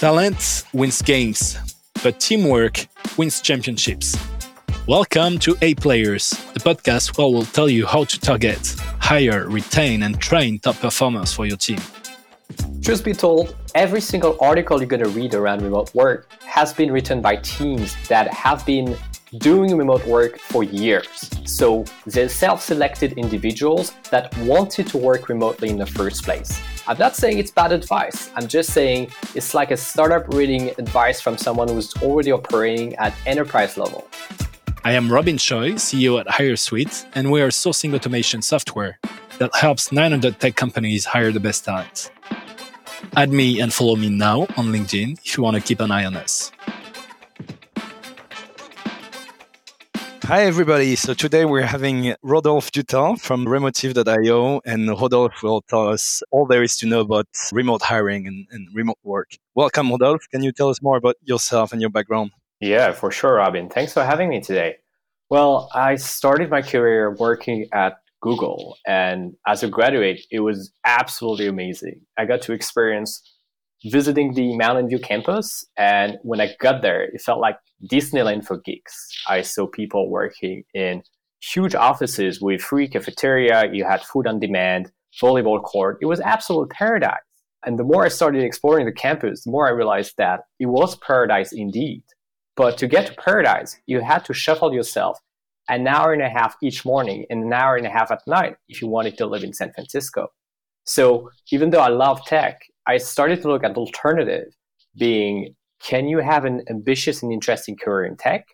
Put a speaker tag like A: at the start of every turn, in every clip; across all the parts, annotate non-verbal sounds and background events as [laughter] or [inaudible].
A: Talent wins games, but teamwork wins championships. Welcome to A Players, the podcast where we'll tell you how to target, hire, retain, and train top performers for your team.
B: Truth be told, every single article you're going to read around remote work has been written by teams that have been doing remote work for years. So they're self selected individuals that wanted to work remotely in the first place. I'm not saying it's bad advice. I'm just saying it's like a startup reading advice from someone who's already operating at enterprise level.
A: I am Robin Choy, CEO at HireSweet, and we are sourcing automation software that helps 900 tech companies hire the best talent. Add me and follow me now on LinkedIn if you want to keep an eye on us. Hi, everybody. So today we're having Rodolphe Dutel from Remotive.io, and Rodolphe will tell us all there is to know about remote hiring and, and remote work. Welcome, Rodolphe. Can you tell us more about yourself and your background?
B: Yeah, for sure, Robin. Thanks for having me today. Well, I started my career working at Google, and as a graduate, it was absolutely amazing. I got to experience visiting the Mountain View campus. And when I got there, it felt like Disneyland for geeks. I saw people working in huge offices with free cafeteria. You had food on demand, volleyball court. It was absolute paradise. And the more I started exploring the campus, the more I realized that it was paradise indeed. But to get to paradise, you had to shuffle yourself an hour and a half each morning and an hour and a half at night if you wanted to live in San Francisco. So even though I love tech, I started to look at alternative being can you have an ambitious and interesting career in tech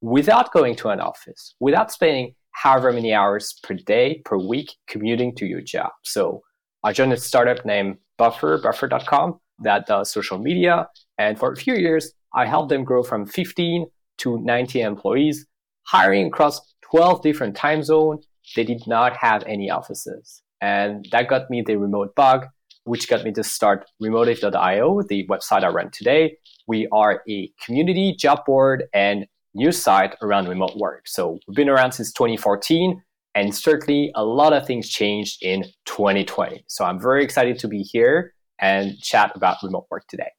B: without going to an office, without spending however many hours per day, per week commuting to your job? So I joined a startup named Buffer, buffer.com, that does social media. And for a few years, I helped them grow from 15 to 90 employees, hiring across 12 different time zones. They did not have any offices. And that got me the remote bug which got me to start Remotive.io, the website I run today. We are a community job board and news site around remote work. So we've been around since 2014, and certainly a lot of things changed in 2020. So I'm very excited to be here and chat about remote work today.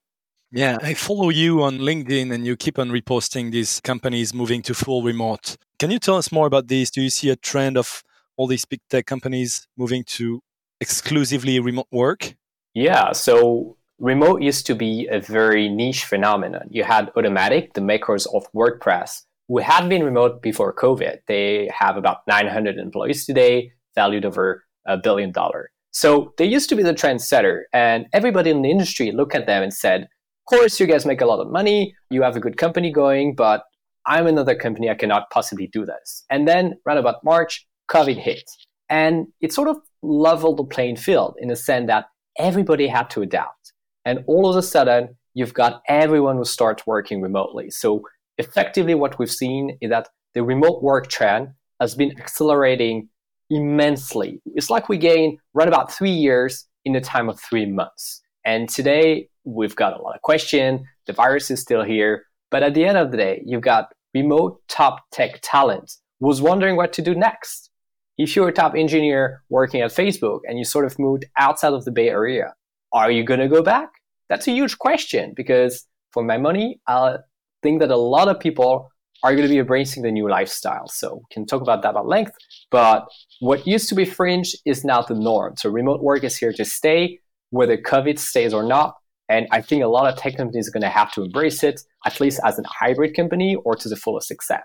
A: Yeah, I follow you on LinkedIn and you keep on reposting these companies moving to full remote. Can you tell us more about this? Do you see a trend of all these big tech companies moving to exclusively remote work?
B: Yeah, so remote used to be a very niche phenomenon. You had Automattic, the makers of WordPress, who had been remote before COVID. They have about 900 employees today, valued over a billion dollar. So they used to be the trendsetter, and everybody in the industry looked at them and said, "Of course, you guys make a lot of money. You have a good company going, but I'm another company. I cannot possibly do this." And then, around about March, COVID hit, and it sort of leveled the playing field in the sense that everybody had to adapt. And all of a sudden, you've got everyone who starts working remotely. So effectively, what we've seen is that the remote work trend has been accelerating immensely. It's like we gained right about three years in the time of three months. And today, we've got a lot of questions. The virus is still here. But at the end of the day, you've got remote top tech talent who's wondering what to do next if you're a top engineer working at Facebook and you sort of moved outside of the Bay Area, are you going to go back? That's a huge question because for my money, I think that a lot of people are going to be embracing the new lifestyle. So we can talk about that at length. But what used to be fringe is now the norm. So remote work is here to stay, whether COVID stays or not. And I think a lot of tech companies are going to have to embrace it, at least as a hybrid company or to the fullest extent.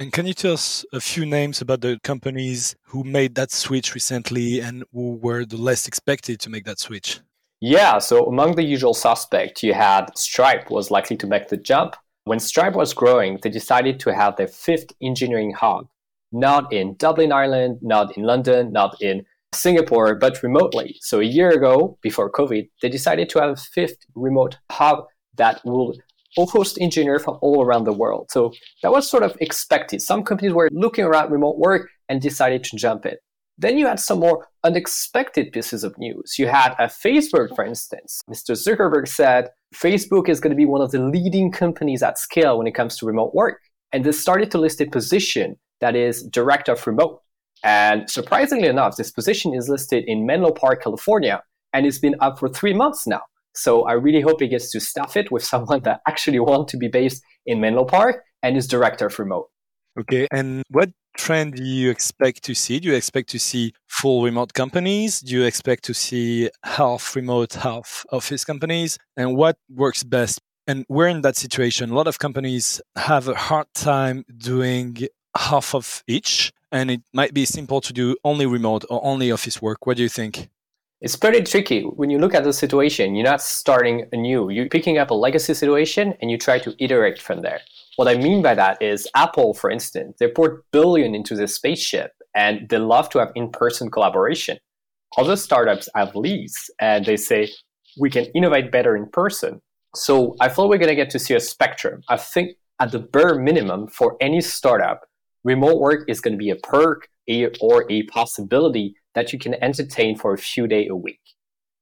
A: And can you tell us a few names about the companies who made that switch recently and who were the less expected to make that switch?
B: Yeah, so among the usual suspects, you had Stripe was likely to make the jump. When Stripe was growing, they decided to have their fifth engineering hub, not in Dublin, Ireland, not in London, not in Singapore, but remotely. So a year ago, before COVID, they decided to have a fifth remote hub that will host engineers from all around the world. So that was sort of expected. Some companies were looking around remote work and decided to jump in. Then you had some more unexpected pieces of news. You had a Facebook, for instance. Mr. Zuckerberg said Facebook is going to be one of the leading companies at scale when it comes to remote work. And they started to list a position that is director of remote. And surprisingly enough, this position is listed in Menlo Park, California, and it's been up for three months now. So I really hope he gets to staff it with someone that actually wants to be based in Menlo Park and is director of remote.
A: Okay. And what trend do you expect to see? Do you expect to see full remote companies? Do you expect to see half remote, half office companies? And what works best? And we're in that situation. A lot of companies have a hard time doing half of each, and it might be simple to do only remote or only office work. What do you think?
B: It's pretty tricky. When you look at the situation, you're not starting anew. You're picking up a legacy situation and you try to iterate from there. What I mean by that is Apple, for instance, they poured billion into the spaceship and they love to have in-person collaboration. Other startups have leads and they say we can innovate better in person. So I thought we're going to get to see a spectrum. I think at the bare minimum for any startup, remote work is going to be a perk or a possibility that you can entertain for a few days a week.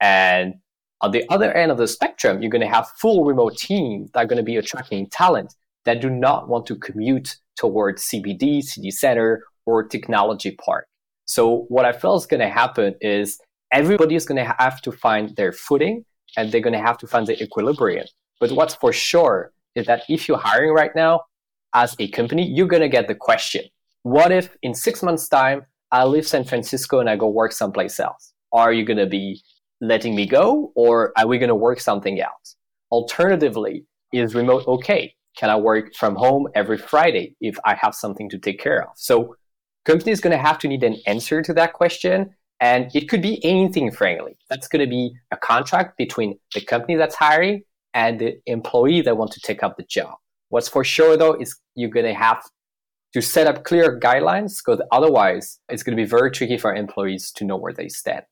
B: And on the other end of the spectrum, you're going to have full remote teams that are going to be attracting talent that do not want to commute towards CBD, city center, or technology park. So what I feel is going to happen is everybody is going to have to find their footing and they're going to have to find the equilibrium. But what's for sure is that if you're hiring right now as a company, you're going to get the question, what if in six months time, I leave San Francisco and I go work someplace else? Are you going to be letting me go or are we going to work something else? Alternatively, is remote okay? Can I work from home every Friday if I have something to take care of? So company is going to have to need an answer to that question. And it could be anything, frankly. That's going to be a contract between the company that's hiring and the employee that want to take up the job. What's for sure though is you're going to have to set up clear guidelines because otherwise it's going to be very tricky for employees to know where they stand.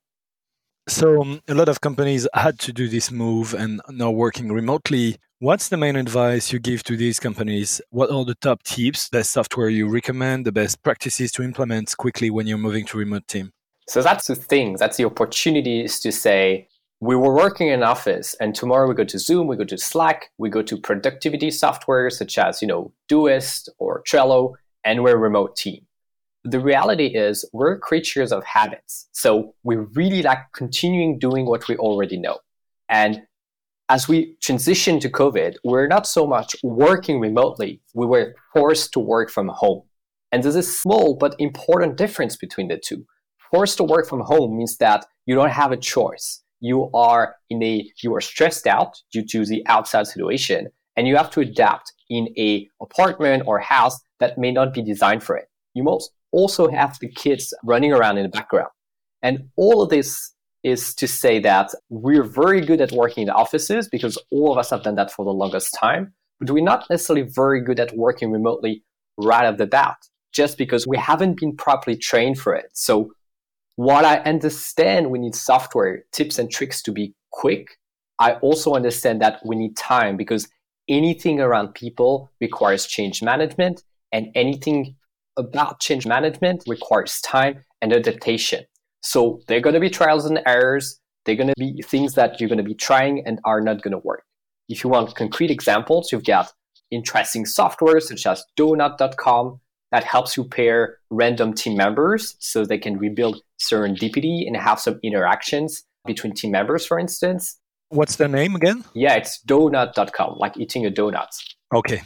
A: So um, a lot of companies had to do this move and now working remotely. What's the main advice you give to these companies? What are the top tips, best software you recommend, the best practices to implement quickly when you're moving to remote team?
B: So that's the thing. That's the opportunities to say, we were working in office and tomorrow we go to Zoom, we go to Slack, we go to productivity software such as, you know, Doist or Trello, and we're a remote team. The reality is we're creatures of habits. So we really like continuing doing what we already know. And as we transition to COVID, we're not so much working remotely, we were forced to work from home. And there's a small but important difference between the two. Forced to work from home means that you don't have a choice. You are in a you are stressed out due to the outside situation, and you have to adapt in a apartment or house that may not be designed for it. You also have the kids running around in the background. And all of this is to say that we're very good at working in the offices because all of us have done that for the longest time, but we're not necessarily very good at working remotely right off the bat, just because we haven't been properly trained for it. So while I understand we need software tips and tricks to be quick, I also understand that we need time because anything around people requires change management and anything about change management requires time and adaptation. So there are going to be trials and errors. They're going to be things that you're going to be trying and are not going to work. If you want concrete examples, you've got interesting software such as donut.com that helps you pair random team members so they can rebuild serendipity and have some interactions between team members, for instance.
A: What's the name again?
B: Yeah, it's donut.com, like eating a donut.
A: Okay.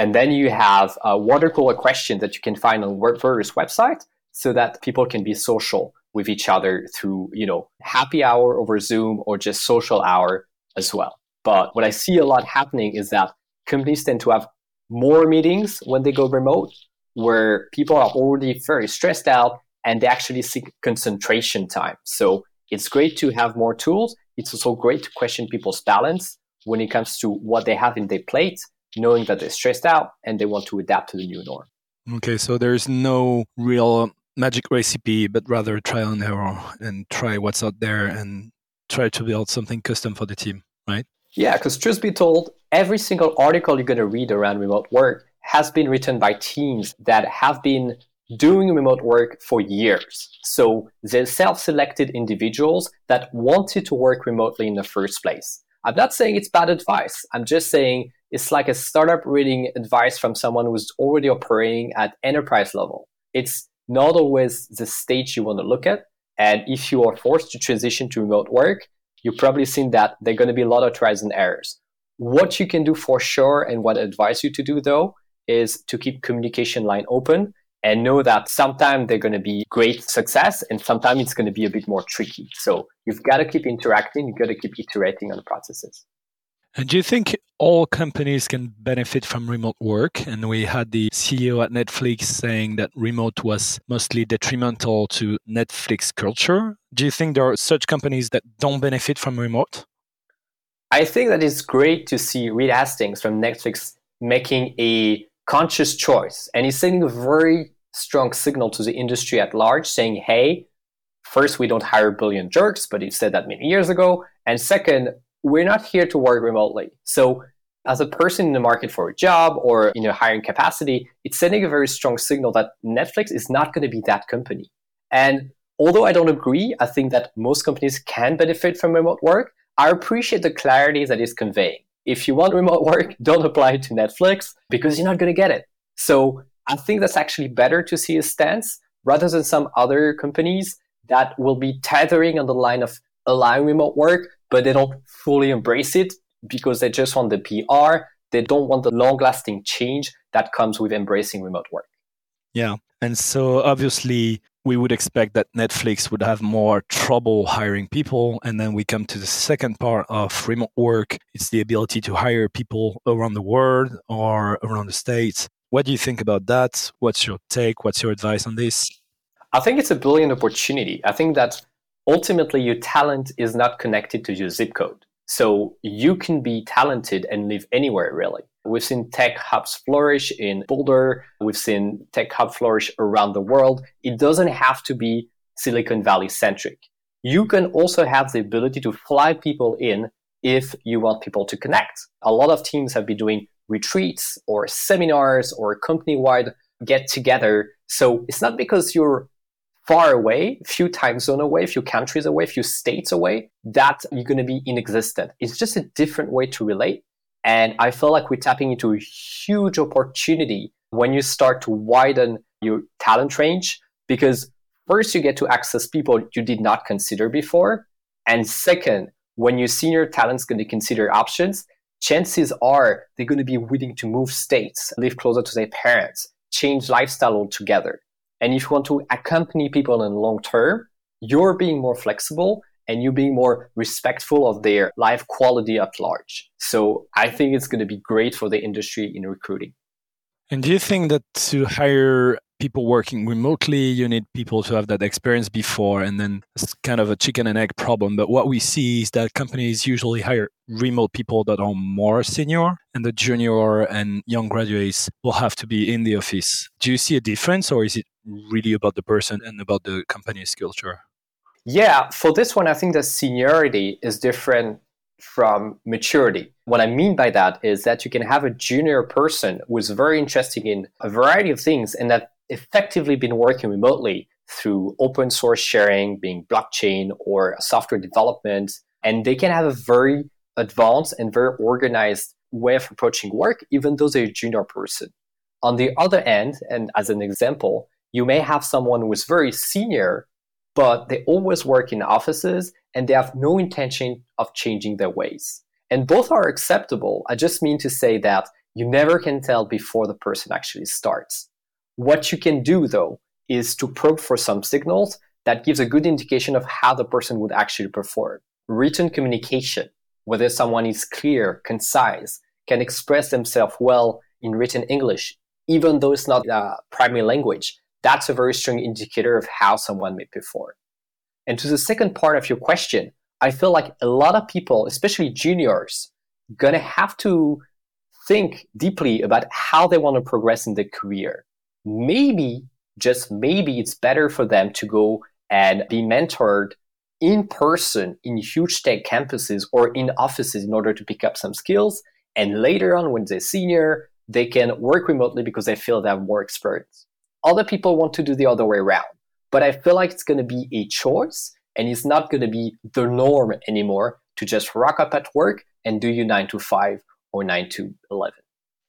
B: And then you have a water cooler question that you can find on various website so that people can be social with each other through, you know, happy hour over Zoom or just social hour as well. But what I see a lot happening is that companies tend to have more meetings when they go remote, where people are already very stressed out and they actually seek concentration time. So it's great to have more tools. It's also great to question people's balance when it comes to what they have in their plate, knowing that they're stressed out and they want to adapt to the new norm.
A: Okay, so there's no real magic recipe, but rather trial and error and try what's out there and try to build something custom for the team, right?
B: Yeah, because truth be told, every single article you're going to read around remote work has been written by teams that have been doing remote work for years. So they're self selected individuals that wanted to work remotely in the first place. I'm not saying it's bad advice. I'm just saying it's like a startup reading advice from someone who's already operating at enterprise level. It's not always the stage you want to look at. And if you are forced to transition to remote work, you've probably seen that there are going to be a lot of trials and errors. What you can do for sure, and what I advise you to do though, is to keep communication line open and know that sometimes they're going to be great success and sometimes it's going to be a bit more tricky. So you've got to keep interacting, you've got to keep iterating on the processes.
A: And do you think all companies can benefit from remote work? And we had the CEO at Netflix saying that remote was mostly detrimental to Netflix culture. Do you think there are such companies that don't benefit from remote?
B: I think that it's great to see Reed Hastings from Netflix making a conscious choice. And he's sending a very strong signal to the industry at large saying, hey, first, we don't hire billion jerks, but he said that many years ago. And second, we're not here to work remotely. So as a person in the market for a job or in a hiring capacity, it's sending a very strong signal that Netflix is not going to be that company. And although I don't agree, I think that most companies can benefit from remote work. I appreciate the clarity that is conveying if you want remote [laughs] work, don't apply to Netflix because you're not going to get it. So I think that's actually better to see a stance rather than some other companies that will be tethering on the line of allowing remote work, but they don't fully embrace it because they just want the PR. They don't want the long lasting change that comes with embracing remote work.
A: Yeah. And so obviously, we would expect that Netflix would have more trouble hiring people. And then we come to the second part of remote work it's the ability to hire people around the world or around the States. What do you think about that? What's your take? What's your advice on this?
B: I think it's a brilliant opportunity. I think that ultimately your talent is not connected to your zip code. So you can be talented and live anywhere, really. We've seen tech hubs flourish in Boulder. We've seen tech hub flourish around the world. It doesn't have to be Silicon Valley centric. You can also have the ability to fly people in if you want people to connect. A lot of teams have been doing retreats or seminars or company wide get together. So it's not because you're far away, few time zone away, few countries away, few states away, that you're going to be inexistent. It's just a different way to relate. And I feel like we're tapping into a huge opportunity when you start to widen your talent range because first you get to access people you did not consider before. And second, when your senior talent's going to consider options, chances are they're going to be willing to move states, live closer to their parents, change lifestyle altogether. And if you want to accompany people in the long term, you're being more flexible and you're being more respectful of their life quality at large. So I think it's going to be great for the industry in recruiting.
A: And do you think that to hire people working remotely, you need people to have that experience before, and then it's kind of a chicken and egg problem. But what we see is that companies usually hire remote people that are more senior, and the junior and young graduates will have to be in the office. Do you see a difference, or is it really about the person and about the company's culture?
B: Yeah, for this one, I think the seniority is different from maturity. What I mean by that is that you can have a junior person who is very interested in a variety of things and that effectively been working remotely through open source sharing, being blockchain or software development, and they can have a very advanced and very organized way of approaching work, even though they're a junior person. On the other end, and as an example, you may have someone who is very senior, but they always work in offices and they have no intention of changing their ways. And both are acceptable. I just mean to say that you never can tell before the person actually starts. What you can do though is to probe for some signals that gives a good indication of how the person would actually perform. Written communication, whether someone is clear, concise, can express themselves well in written English, even though it's not a primary language, that's a very strong indicator of how someone may perform. And to the second part of your question, I feel like a lot of people, especially juniors, gonna have to think deeply about how they want to progress in their career. Maybe, just maybe, it's better for them to go and be mentored in person in huge tech campuses or in offices in order to pick up some skills. And later on, when they're senior, they can work remotely because they feel they have more experience. Other people want to do the other way around. But I feel like it's going to be a choice and it's not going to be the norm anymore to just rock up at work and do you nine to five or nine to 11.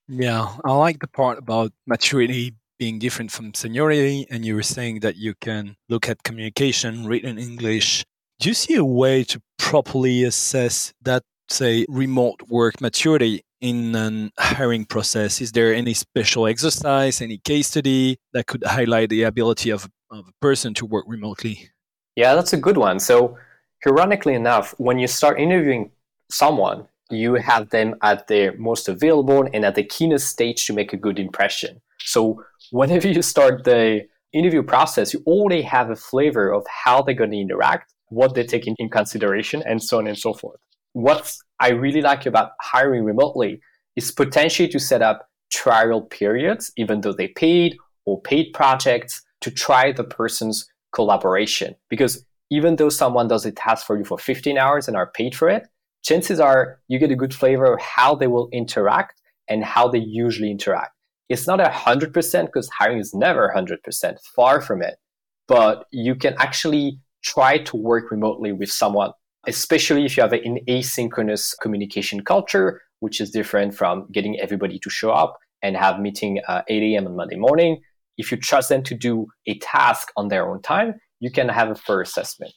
A: Yeah, I like the part about maturity being different from seniority. And you were saying that you can look at communication, written English. Do you see a way to properly assess that, say, remote work maturity in an hiring process? Is there any special exercise, any case study that could highlight the ability of, of a person to work remotely?
B: Yeah, that's a good one. So, ironically enough, when you start interviewing someone, you have them at their most available and at the keenest stage to make a good impression. So, whenever you start the interview process, you already have a flavor of how they're going to interact, what they take in, in consideration, and so on and so forth. What I really like about hiring remotely is potentially to set up trial periods, even though they paid or paid projects to try the person's collaboration. Because even though someone does a task for you for 15 hours and are paid for it, chances are you get a good flavor of how they will interact and how they usually interact. It's not a 100% because hiring is never 100%, far from it. But you can actually try to work remotely with someone, especially if you have an asynchronous communication culture, which is different from getting everybody to show up and have meeting uh, 8 a.m. on Monday morning if you trust them to do a task on their own time, you can have a fair assessment.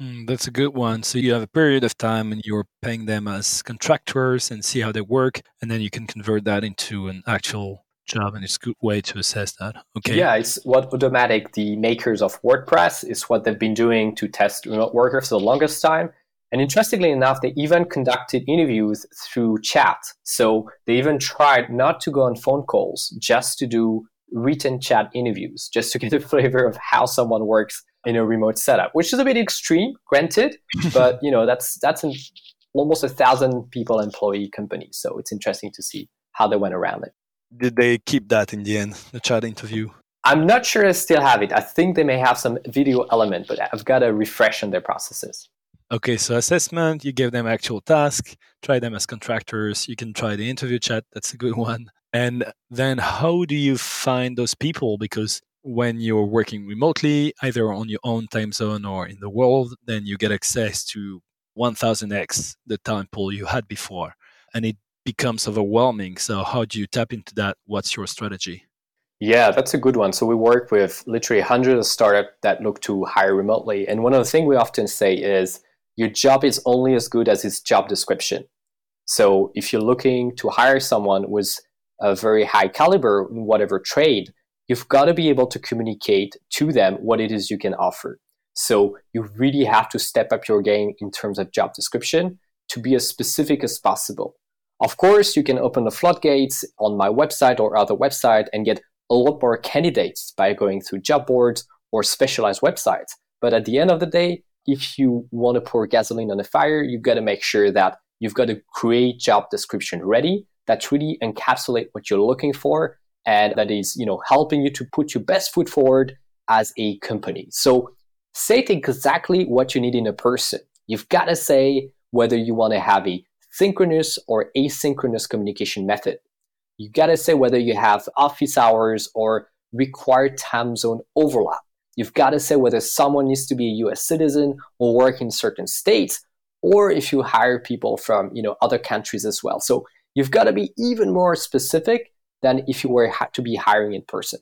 A: Mm, that's a good one. So you have a period of time and you're paying them as contractors and see how they work. And then you can convert that into an actual job. And it's a good way to assess that. Okay.
B: Yeah, it's what Automattic the makers of WordPress, is what they've been doing to test remote workers for the longest time. And interestingly enough, they even conducted interviews through chat. So they even tried not to go on phone calls, just to do written chat interviews just to get a [laughs] flavor of how someone works in a remote setup, which is a bit extreme, granted, [laughs] but you know that's that's an, almost a thousand people employee company, so it's interesting to see how they went around it.
A: Did they keep that in the end, the chat interview?
B: I'm not sure I still have it. I think they may have some video element, but I've got to refresh on their processes.
A: Okay, so assessment, you give them actual task, try them as contractors, you can try the interview chat, that's a good [laughs] one. And then how do you find those people? Because when you're working remotely, either on your own time zone or in the world, then you get access to 1000x the time pool you had before. And it becomes overwhelming. So, how do you tap into that? What's your strategy?
B: Yeah, that's a good one. So, we work with literally hundreds of startups that look to hire remotely. And one of the things we often say is your job is only as good as its job description. So, if you're looking to hire someone with a very high caliber in whatever trade, you've got to be able to communicate to them what it is you can offer. So you really have to step up your game in terms of job description to be as specific as possible. Of course, you can open the floodgates on my website or other website and get a lot more candidates by going through job boards or specialized websites. But at the end of the day, if you want to pour gasoline on the fire, you've got to make sure that you've got a great job description ready that really encapsulate what you're looking for and that is you know helping you to put your best foot forward as a company so say exactly what you need in a person you've got to say whether you want to have a synchronous or asynchronous communication method you got to say whether you have office hours or required time zone overlap you've got to say whether someone needs to be a us citizen or work in certain states or if you hire people from you know other countries as well so You've got to be even more specific than if you were to be hiring in person.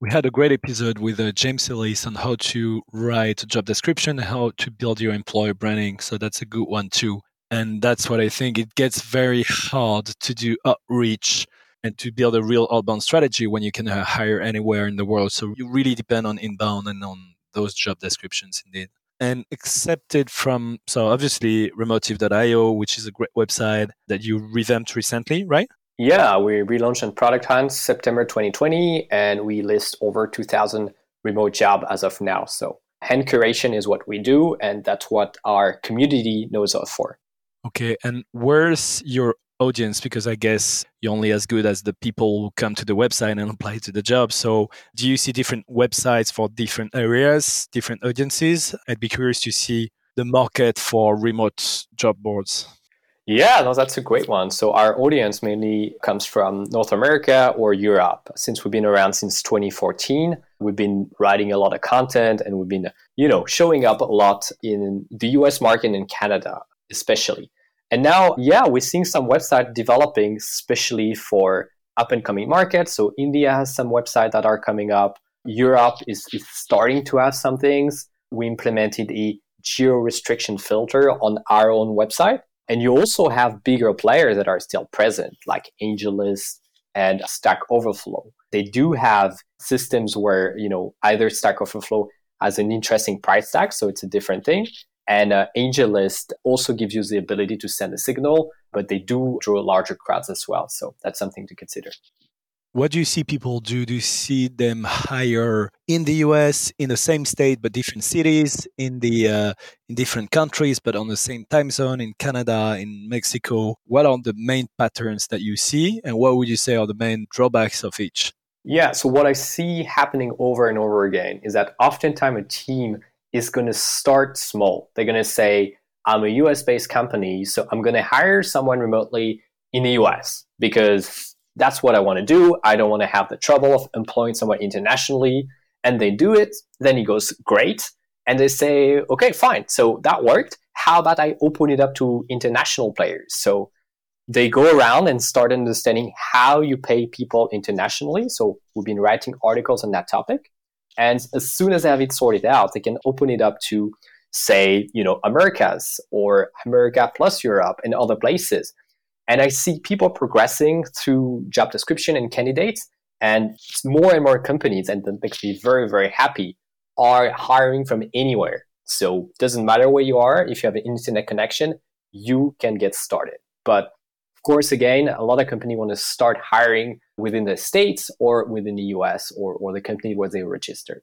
A: We had a great episode with uh, James Ellis on how to write a job description, how to build your employer branding. So that's a good one too. And that's what I think. It gets very hard to do outreach and to build a real outbound strategy when you can uh, hire anywhere in the world. So you really depend on inbound and on those job descriptions indeed and accepted from so obviously remotive.io which is a great website that you revamped recently right
B: yeah we relaunched on product hunt september 2020 and we list over 2000 remote job as of now so hand curation is what we do and that's what our community knows us for
A: okay and where's your audience because I guess you're only as good as the people who come to the website and [laughs] apply to the job. So, do you see different websites for different areas, different audiences? I'd be curious to see the market for remote job boards.
B: Yeah, no, that's a great one. So, our audience mainly comes from North America or Europe. Since we've been around since 2014, we've been writing a lot of content and we've been, you know, showing up a lot in the US market and Canada, especially. And now, yeah, we're seeing some website developing, especially for up and coming markets. So India has some websites that are coming up. Europe is, is starting to have some things. We implemented a geo restriction filter on our own website. And you also have bigger players that are still present, like AngelList and Stack Overflow. They do have systems where, you know, either Stack Overflow has an interesting price tag, so it's a different thing. And uh, AngelList also gives you the ability to send a signal, but they do draw larger crowds as well. So that's something to consider.
A: What do you see people do? Do you see them hire in the US, in the same state but different cities, in the uh, in different countries but on the same time zone, in Canada, in Mexico? What are the main patterns that you see, and what would you say are the main drawbacks of each?
B: Yeah, so what I see happening over and over again is that oftentimes a team is going to start small. They're going to say, I'm a US based company, so I'm going to hire someone remotely in the US because that's what I want to do. I don't want to have the trouble of employing someone internationally. And they do it. Then it goes great. And they say, okay, fine. So that worked. How about I open it up to international players? So they go around and start understanding how you pay people internationally. So we've been writing articles on that topic. And as soon as they have it sorted out, they can open it up to, say, you know, Americas or America plus Europe and other places. And I see people progressing through job description and candidates, and more and more companies, and that makes me very, very happy, are hiring from anywhere. So it doesn't matter where you are, if you have an internet connection, you can get started. But of course, again, a lot of companies want to start hiring within the States or within the US or, or the company where they registered.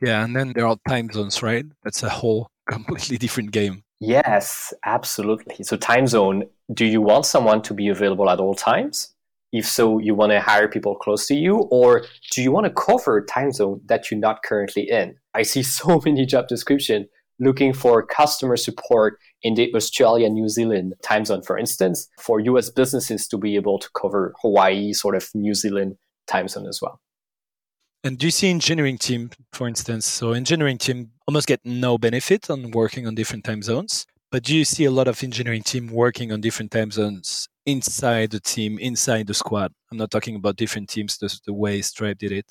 A: Yeah, and then there are time zones, right? That's a whole [laughs] completely different game.
B: Yes, absolutely. So, time zone do you want someone to be available at all times? If so, you want to hire people close to you, or do you want to cover time zone that you're not currently in? I see [laughs] so many job descriptions looking for customer support in the Australia, New Zealand time zone, for instance, for US businesses to be able to cover Hawaii, sort of New Zealand time zone as well.
A: And do you see engineering team, for instance? So engineering team almost get no benefit on working on different time zones. But do you see a lot of engineering team working on different time zones inside the team, inside the squad? I'm not talking about different teams the, the way Stripe did it.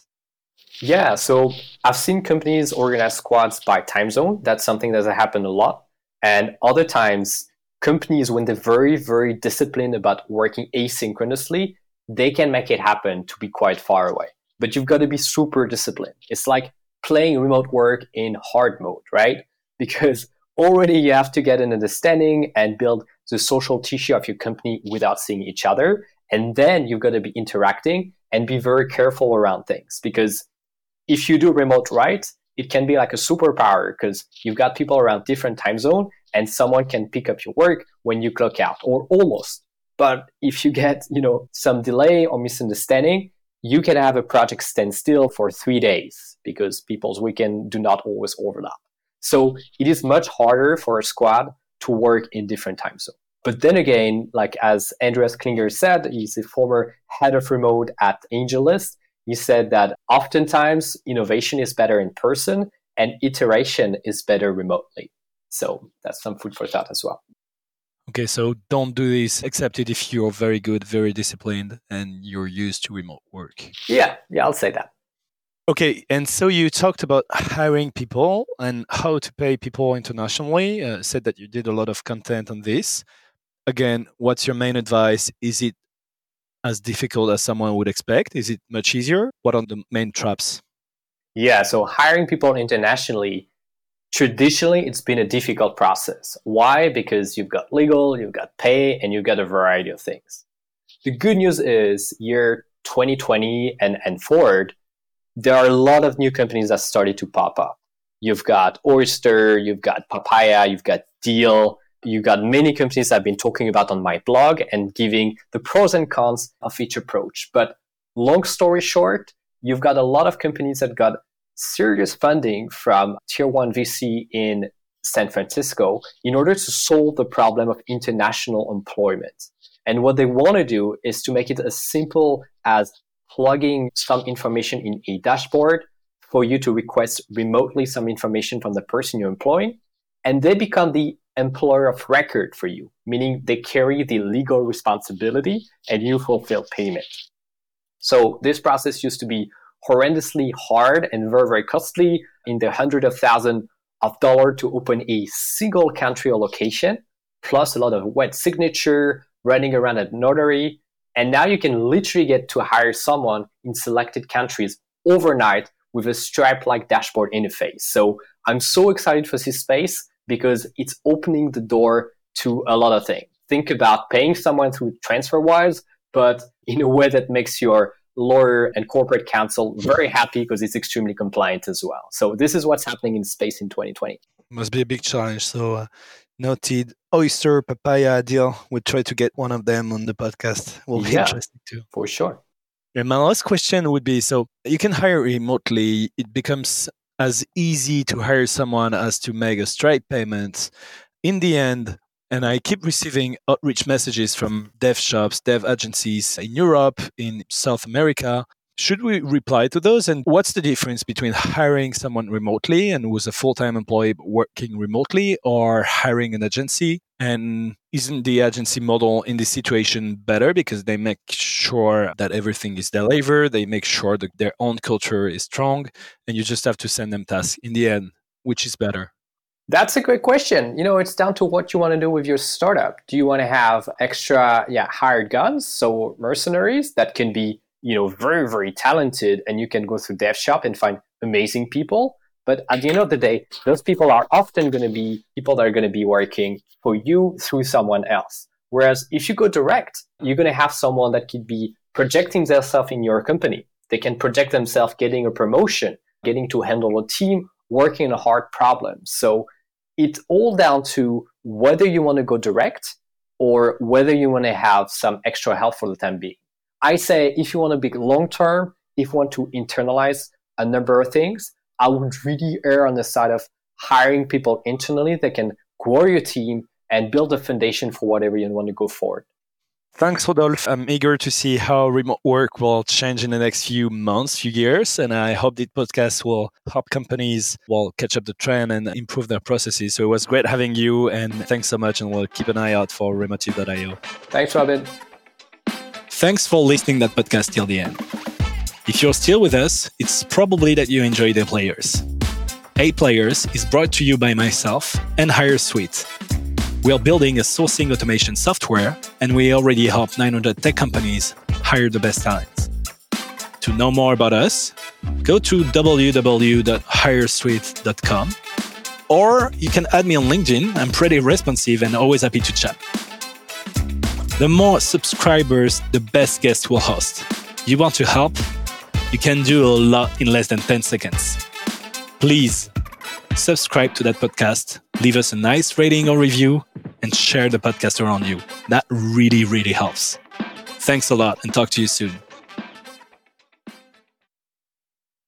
B: Yeah, so I've seen companies organize squads by time zone. That's something that has happened a lot. And other times, companies, when they're very, very disciplined about working asynchronously, they can make it happen to be quite far away. But you've got to be super disciplined. It's like playing remote work in hard mode, right? Because already you have to get an understanding and build the social tissue of your company without seeing each other. And then you've got to be interacting and be very careful around things because if you do remote right, it can be like a superpower because you've got people around different time zone and someone can pick up your work when you clock out or almost. But if you get, you know, some delay or misunderstanding, you can have a project stand still for three days because people's weekend do not always overlap. So it is much harder for a squad to work in different time zones. But then again, like as Andreas Klinger said, he's a former head of remote at AngelList. He said that oftentimes innovation is better in person and iteration is better remotely. So that's some food for thought as well.
A: Okay, so don't do this except if you're very good, very disciplined, and you're used to remote work.
B: Yeah, yeah, I'll say that.
A: Okay, and so you talked about hiring people and how to pay people internationally. Uh, said that you did a lot of content on this. Again, what's your main advice? Is it as difficult as someone would expect? Is it much easier? What are the main traps?
B: Yeah, so hiring people internationally, traditionally, it's been a difficult process. Why? Because you've got legal, you've got pay, and you've got a variety of things. The good news is year 2020 and, and forward, there are a lot of new companies that started to pop up. You've got Oyster, you've got Papaya, you've got Deel, you've got many companies I've been talking about on my blog and giving the pros and cons of each approach. But long story short, you've got a lot of companies that got serious funding from tier one VC in San Francisco in order to solve the problem of international employment. And what they want to do is to make it as simple as plugging some information in a dashboard for you to request remotely some information from the person you're employing. And they become the employer of record for you, meaning they carry the legal responsibility and you fulfill payment. So this process used to be horrendously hard and very, very costly in the hundred of thousand of dollar to open a single country or location, plus a lot of wet signature, running around a notary. And now you can literally get to hire someone in selected countries overnight with a Stripe like dashboard interface. So I'm so excited for this space because it's opening the door to a lot of things. Think about paying someone through TransferWise, but in a way that makes your lawyer and corporate counsel very happy because it's extremely compliant as well. So this is what's happening in space in 2020.
A: Must be a big challenge. So uh, noted oyster papaya Deel. We'll try to get one of them on the podcast. Will be
B: Yeah.
A: interesting too.
B: For sure.
A: And my last question would be so you can hire remotely. It becomes as easy to hire someone as to make a Stripe payment. In the end, and I keep receiving outreach messages from dev shops, dev agencies in Europe, in South America. Should we reply to those? And what's the difference between hiring someone remotely and who's a full time employee working remotely or hiring an agency? And isn't the agency model in this situation better because they make sure that everything is delivered, they make sure that their own culture is strong, and you just have to send them tasks in the end, which is better?
B: That's a great question. You know, it's down to what you want to do with your startup. Do you want to have extra, yeah, hired guns, so mercenaries that can be, you know, very, very talented, and you can go through Dev Shop and find amazing people. But at the end of the day, those people are often going to be people that are going to be working for you through someone else. Whereas if you go direct, you're going to have someone that could be projecting themselves in your company. They can project themselves getting a promotion, getting to handle a team, working on a hard problem. So it's all down to whether you want to go direct or whether you want to have some extra help for the time being. I say if you want to be long term, if you want to internalize a number of things, I would really err on the side of hiring people internally that can grow your team and build a foundation for whatever you want to go forward.
A: Thanks, Rodolphe. I'm eager to see how remote work will change in the next few months, few years, and I hope this podcast will help companies will catch up the trend and improve their processes. So it was great having you, and thanks so much. And we'll keep an eye out for Remotive.io.
B: Thanks, Robin.
A: Thanks for listening that podcast till the end. If you're still with us, it's probably that you enjoy the players. A Players is brought to you by myself and HireSweet. We are building a sourcing automation software, and we already help 900 tech companies hire the best talent. To know more about us, go to www.hiresweet.com or you can add me on LinkedIn. I'm pretty responsive and always happy to chat. The more subscribers, the best guest will host. You want to help? You can do a lot in less than 10 seconds. Please subscribe to that podcast, leave us a nice rating or review, and share the podcast around you. That really, really helps. Thanks a lot and talk to you soon.